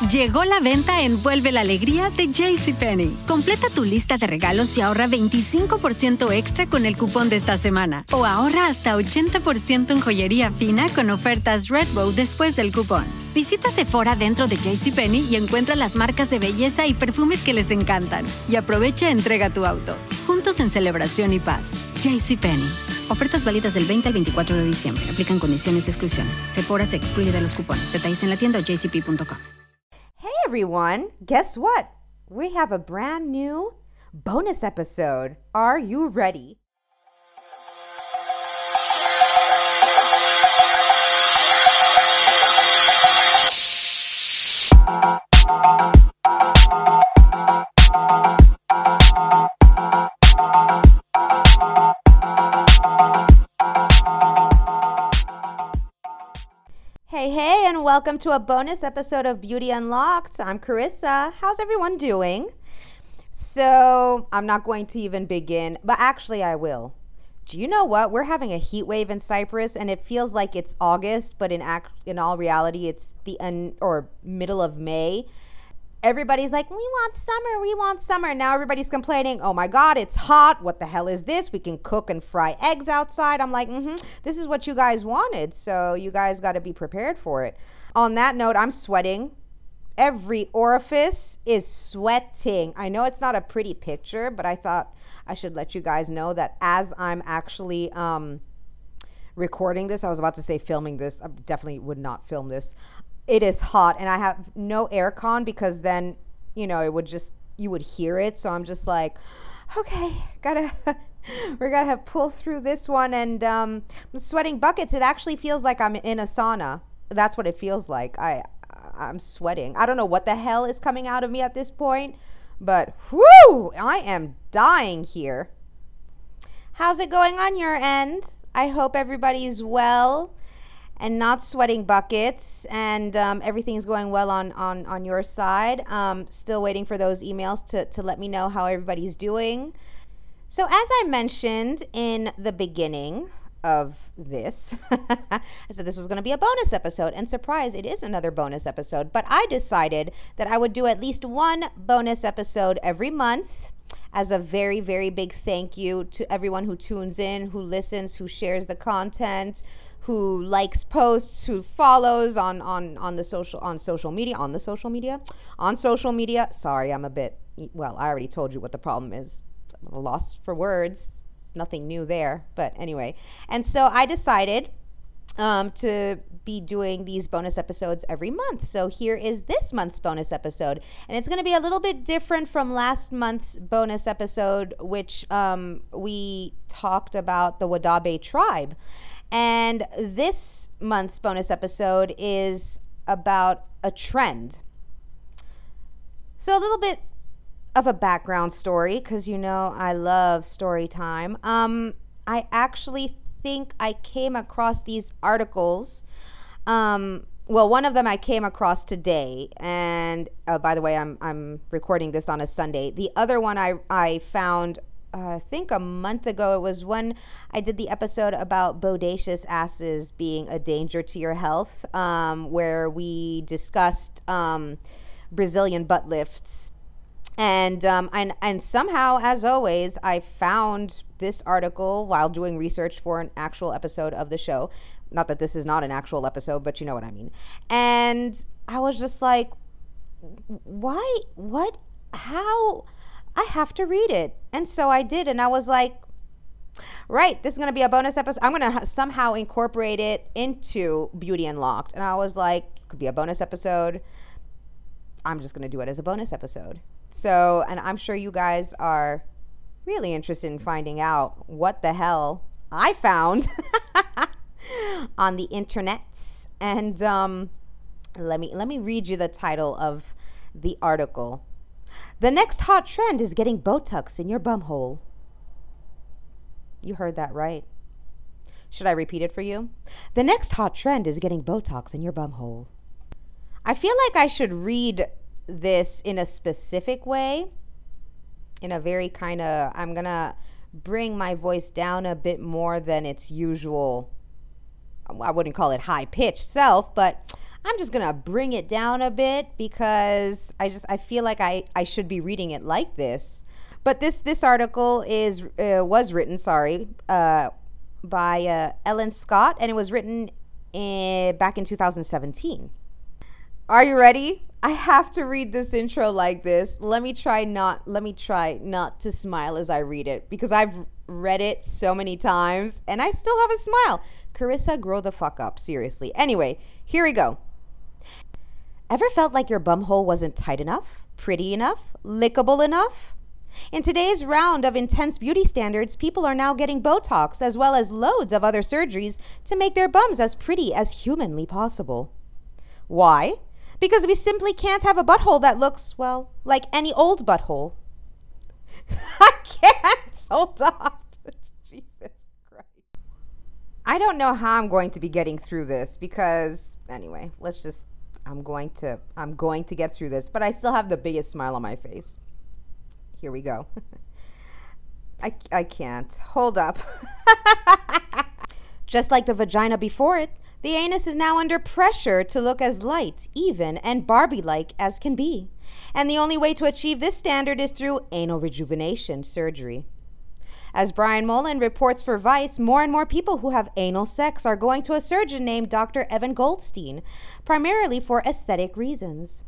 Llegó la venta Envuelve la Alegría de JCPenney. Completa tu lista de regalos y ahorra 25% extra con el cupón de esta semana. O ahorra hasta 80% en joyería fina con ofertas Redbow después del cupón. Visita Sephora dentro de JCPenney y encuentra las marcas de belleza y perfumes que les encantan. Y aprovecha entrega tu auto. Juntos en celebración y paz. JCPenney. Ofertas válidas del 20 al 24 de diciembre. Aplican condiciones y exclusiones. Sephora se excluye de los cupones. Detalles en la tienda o jcp.com. Everyone, guess what? We have a brand new bonus episode. Are you ready? Welcome to a bonus episode of Beauty Unlocked. I'm Carissa. How's everyone doing? So, I'm not going to even begin, but actually, I will. Do you know what? We're having a heat wave in Cyprus, and it feels like it's August, but in act, in all reality, it's the end or middle of May everybody's like, we want summer, we want summer. Now everybody's complaining, oh my God, it's hot. What the hell is this? We can cook and fry eggs outside. I'm like, mm-hmm, this is what you guys wanted. So you guys got to be prepared for it. On that note, I'm sweating. Every orifice is sweating. I know it's not a pretty picture, but I thought I should let you guys know that as I'm actually um, recording this, I was about to say filming this. I definitely would not film this it is hot and I have no air con because then, you know, it would just you would hear it. So I'm just like, okay, gotta we're gonna have pull through this one and um, I'm sweating buckets. It actually feels like I'm in a sauna. That's what it feels like. I I'm sweating. I don't know what the hell is coming out of me at this point, but whoo, I am dying here. How's it going on your end? I hope everybody's well and not sweating buckets and um, everything's going well on on on your side um, still waiting for those emails to, to let me know how everybody's doing so as i mentioned in the beginning of this i said this was going to be a bonus episode and surprise it is another bonus episode but i decided that i would do at least one bonus episode every month as a very very big thank you to everyone who tunes in who listens who shares the content who likes posts, who follows on on on the social on social media, on the social media, on social media. Sorry, I'm a bit well, I already told you what the problem is. I'm lost for words. Nothing new there, but anyway. And so I decided um, to be doing these bonus episodes every month. So here is this month's bonus episode. And it's going to be a little bit different from last month's bonus episode, which um, we talked about the Wodaabe tribe. And this month's bonus episode is about a trend. So, a little bit of a background story, because you know I love story time. Um, I actually think I came across these articles. Um, well, one of them I came across today, and uh, by the way, I'm I'm recording this on a Sunday. The other one I I found uh, I think a month ago. It was when I did the episode about bodacious asses being a danger to your health, um, where we discussed um, Brazilian butt lifts. And, um, and and somehow, as always, I found this article while doing research for an actual episode of the show. Not that this is not an actual episode, but you know what I mean. And I was just like, why? What? How? I have to read it. And so I did. And I was like, right, this is going to be a bonus episode. I'm going to somehow incorporate it into Beauty Unlocked. And I was like, could be a bonus episode. I'm just going to do it as a bonus episode. So, and I'm sure you guys are really interested in finding out what the hell I found on the internet. And um, let me let me read you the title of the article the next hot trend is getting Botox in your bumhole. You heard that right. Should I repeat it for you? The next hot trend is getting Botox in your bumhole. I feel like I should read this in a specific way, in a very kind of, I'm going to bring my voice down a bit more than its usual, I wouldn't call it high pitched self, but I'm just gonna bring it down a bit because I just I feel like I I should be reading it like this. But this this article is uh, was written sorry uh, by uh, Ellen Scott and it was written in, back in 2017. Are you ready? I have to read this intro like this. Let me try not let me try not to smile as I read it because I've read it so many times and I still have a smile. Carissa, grow the fuck up, seriously. Anyway, here we go. Ever felt like your bumhole wasn't tight enough, pretty enough, lickable enough? In today's round of intense beauty standards, people are now getting Botox as well as loads of other surgeries to make their bums as pretty as humanly possible. Why? Because we simply can't have a butthole that looks, well, like any old butthole. I can't. Hold on. Jesus Christ. I don't know how I'm going to be getting through this because, anyway, let's just. I'm going to I'm going to get through this, but I still have the biggest smile on my face. Here we go. I, I can't. Hold up. Just like the vagina before it, the anus is now under pressure to look as light, even, and Barbie like as can be. And the only way to achieve this standard is through anal rejuvenation surgery. As Brian Moylan reports for Vice, more and more people who have anal sex are going to a surgeon named Dr. Evan Goldstein, primarily for aesthetic reasons.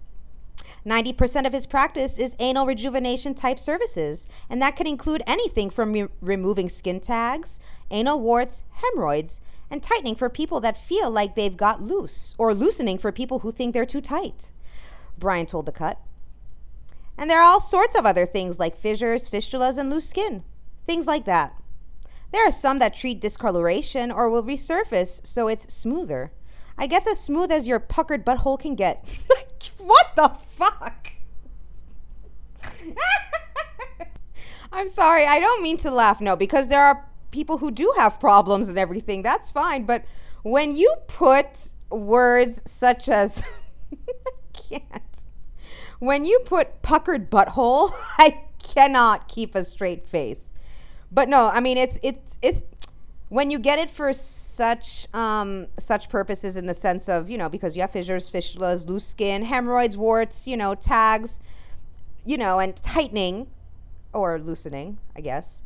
90% of his practice is anal rejuvenation type services, and that can include anything from re- removing skin tags, anal warts, hemorrhoids, and tightening for people that feel like they've got loose, or loosening for people who think they're too tight. Brian told The Cut. And there are all sorts of other things like fissures, fistulas, and loose skin. Things like that. There are some that treat discoloration or will resurface so it's smoother. I guess as smooth as your puckered butthole can get. what the fuck? I'm sorry, I don't mean to laugh. No, because there are people who do have problems and everything. That's fine. But when you put words such as. I can't. When you put puckered butthole, I cannot keep a straight face. But no, I mean it's it's it's when you get it for such um, such purposes in the sense of you know because you have fissures, fistulas, loose skin, hemorrhoids, warts, you know tags, you know, and tightening or loosening, I guess.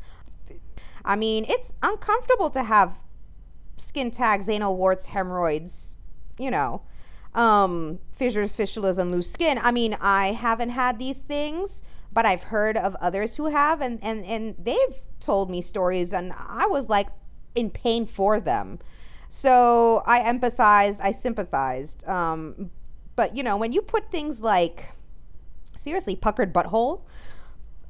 I mean, it's uncomfortable to have skin tags, anal warts, hemorrhoids, you know, um, fissures, fistulas, and loose skin. I mean, I haven't had these things, but I've heard of others who have, and and and they've told me stories, and I was like in pain for them. So I empathized, I sympathized. Um, but you know, when you put things like seriously puckered butthole,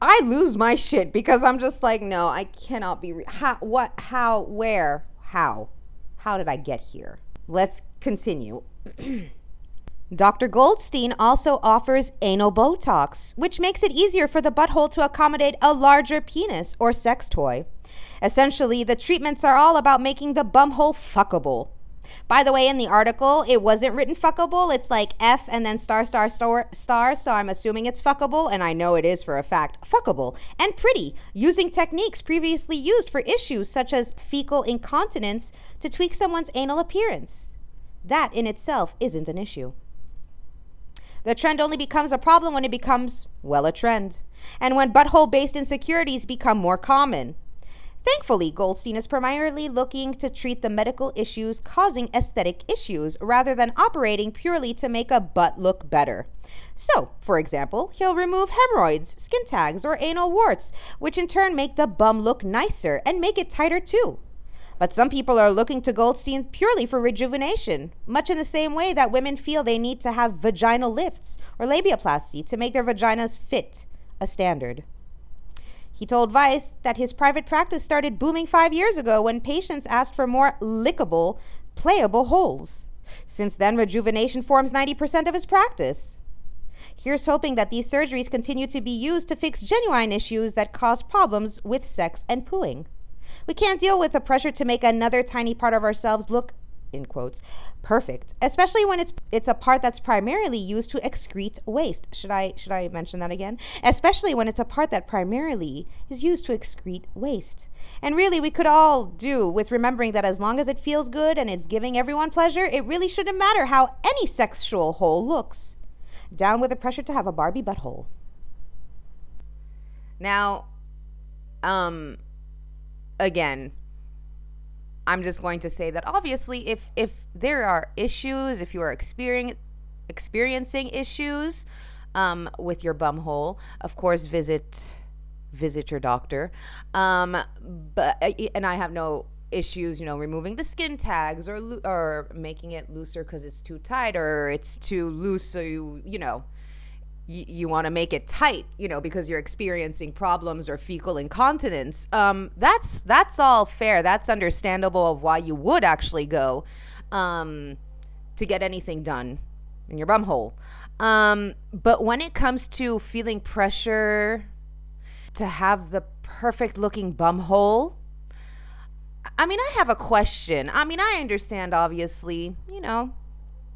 I lose my shit because I'm just like, no, I cannot be. Re- how? What? How? Where? How? How did I get here? Let's continue. Dr. Goldstein also offers anal Botox, which makes it easier for the butthole to accommodate a larger penis or sex toy. Essentially, the treatments are all about making the bumhole fuckable. By the way, in the article, it wasn't written fuckable. It's like F and then star, star, star, star. So I'm assuming it's fuckable, and I know it is for a fact fuckable and pretty, using techniques previously used for issues such as fecal incontinence to tweak someone's anal appearance. That in itself isn't an issue. The trend only becomes a problem when it becomes, well, a trend, and when butthole based insecurities become more common. Thankfully, Goldstein is primarily looking to treat the medical issues causing aesthetic issues rather than operating purely to make a butt look better. So, for example, he'll remove hemorrhoids, skin tags, or anal warts, which in turn make the bum look nicer and make it tighter too. But some people are looking to Goldstein purely for rejuvenation, much in the same way that women feel they need to have vaginal lifts or labiaplasty to make their vaginas fit a standard. He told Vice that his private practice started booming five years ago when patients asked for more lickable, playable holes. Since then, rejuvenation forms 90% of his practice. Here's hoping that these surgeries continue to be used to fix genuine issues that cause problems with sex and pooing. We can't deal with the pressure to make another tiny part of ourselves look in quotes, perfect, especially when it's it's a part that's primarily used to excrete waste. Should I should I mention that again? Especially when it's a part that primarily is used to excrete waste. And really, we could all do with remembering that as long as it feels good and it's giving everyone pleasure, it really shouldn't matter how any sexual hole looks. Down with the pressure to have a Barbie butthole. Now, um, again, I'm just going to say that obviously, if if there are issues, if you are experiencing experiencing issues um, with your bum hole, of course, visit visit your doctor. Um, but uh, and I have no issues, you know, removing the skin tags or or making it looser because it's too tight or it's too loose, so you you know you, you want to make it tight, you know, because you're experiencing problems or fecal incontinence. Um, that's that's all fair. That's understandable of why you would actually go um, to get anything done in your bum hole. Um, but when it comes to feeling pressure to have the perfect looking bum hole, I mean, I have a question. I mean, I understand, obviously, you know,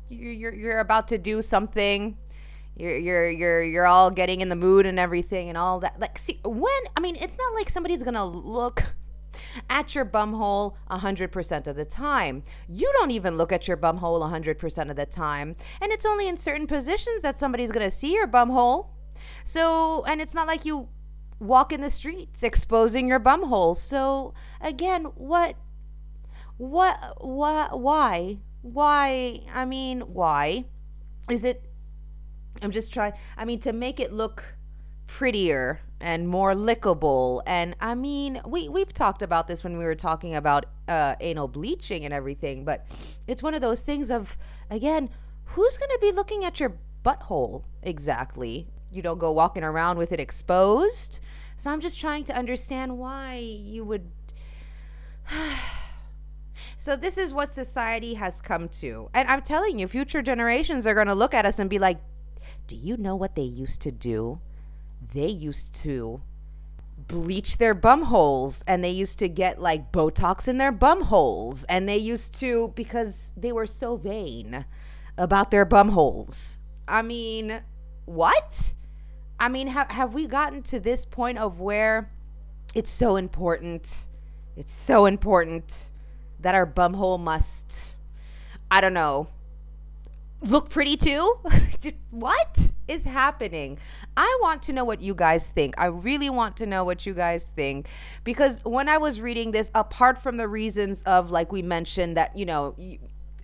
you're, you're, you're about to do something you're you're you're you're all getting in the mood and everything and all that. Like, see, when I mean, it's not like somebody's gonna look at your bumhole 100% of the time. You don't even look at your bumhole 100% of the time. And it's only in certain positions that somebody's going to see your bumhole. So, and it's not like you walk in the streets exposing your bumhole. So, again, what what what why? Why? I mean, why? Is it I'm just trying, I mean, to make it look prettier and more lickable. And I mean, we, we've talked about this when we were talking about uh, anal bleaching and everything, but it's one of those things of, again, who's going to be looking at your butthole exactly? You don't go walking around with it exposed. So I'm just trying to understand why you would. So this is what society has come to. And I'm telling you, future generations are going to look at us and be like, do you know what they used to do? They used to bleach their bum holes and they used to get like Botox in their bum holes and they used to because they were so vain about their bum holes. I mean, what? I mean, ha- have we gotten to this point of where it's so important? It's so important that our bum hole must, I don't know, look pretty too? what is happening? I want to know what you guys think. I really want to know what you guys think because when I was reading this, apart from the reasons of, like we mentioned, that, you know,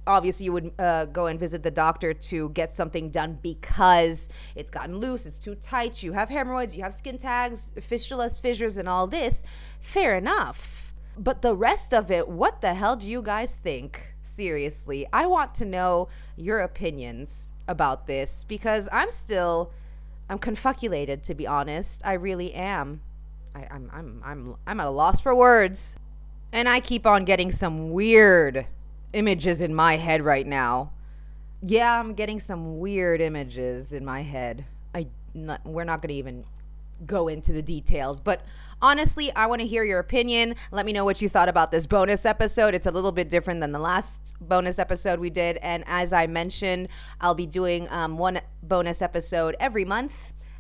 obviously you would uh, go and visit the doctor to get something done because it's gotten loose, it's too tight, you have hemorrhoids, you have skin tags, fistulas, fissures, and all this. Fair enough. But the rest of it, what the hell do you guys think? Seriously. I want to know your opinions about this because I'm still I'm confuculated to be honest. I really am. I, I'm I'm I'm I'm at a loss for words. And I keep on getting some weird images in my head right now. Yeah, I'm getting some weird images in my head. I not, we're not going to even go into the details, but honestly, I want to hear your opinion. Let me know what you thought about this bonus episode. It's a little bit different than the last bonus episode we did. And as I mentioned, I'll be doing um, one bonus episode every month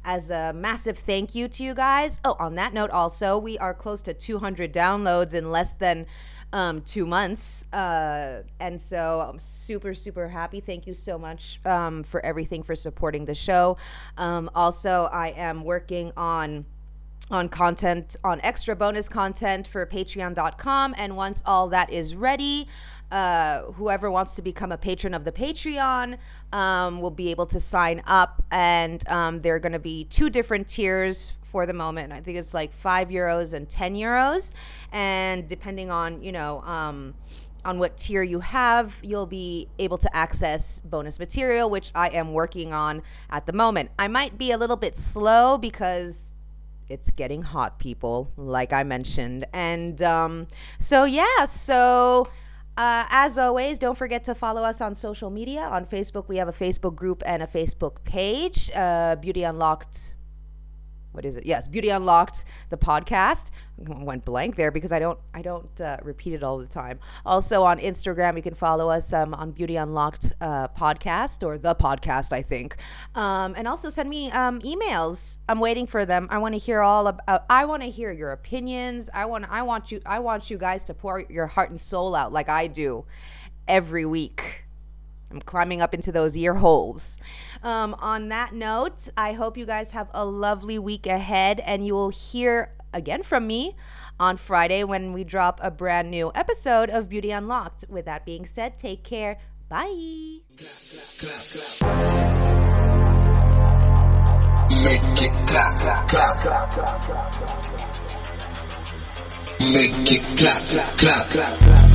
as a massive thank you to you guys. Oh, on that note, also, we are close to 200 downloads in less than um, two months. Uh, and so I'm super, super happy. Thank you so much um, for everything for supporting the show. Um, also, I am working on on content, on extra bonus content for patreon.com. And once all that is ready, uh, whoever wants to become a patron of the Patreon um, will be able to sign up. And um, there are going to be two different tiers for the moment. I think it's like five euros and 10 euros. And depending on, you know, um, on what tier you have, you'll be able to access bonus material, which I am working on at the moment. I might be a little bit slow because it's getting hot, people, like I mentioned. And um, so, yeah, so. Uh, as always, don't forget to follow us on social media. On Facebook, we have a Facebook group and a Facebook page, uh, Beauty Unlocked what is it? Yes, Beauty Unlocked, the podcast. Went blank there because I don't I don't uh, repeat it all the time. Also on Instagram, you can follow us um, on Beauty Unlocked uh, podcast or the podcast, I think. Um, and also send me um, emails. I'm waiting for them. I want to hear all about. I want to hear your opinions. I want I want you I want you guys to pour your heart and soul out like I do every week. I'm climbing up into those ear holes. Um, on that note, I hope you guys have a lovely week ahead, and you will hear again from me on Friday when we drop a brand new episode of Beauty Unlocked. With that being said, take care. Bye. It clap, clap. Make it clap, clap. Clap, clap.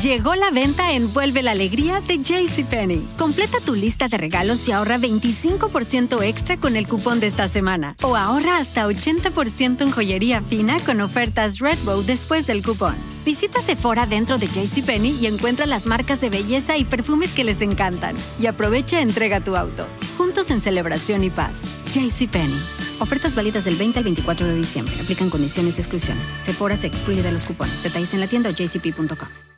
Llegó la venta en Vuelve la Alegría de JCPenney. Completa tu lista de regalos y ahorra 25% extra con el cupón de esta semana. O ahorra hasta 80% en joyería fina con ofertas Redbow después del cupón. Visita Sephora dentro de JCPenney y encuentra las marcas de belleza y perfumes que les encantan. Y aprovecha entrega tu auto. Juntos en celebración y paz. JCPenney. Ofertas válidas del 20 al 24 de diciembre. Aplican condiciones y exclusiones. Sephora se excluye de los cupones. Detalles en la tienda o jcp.com.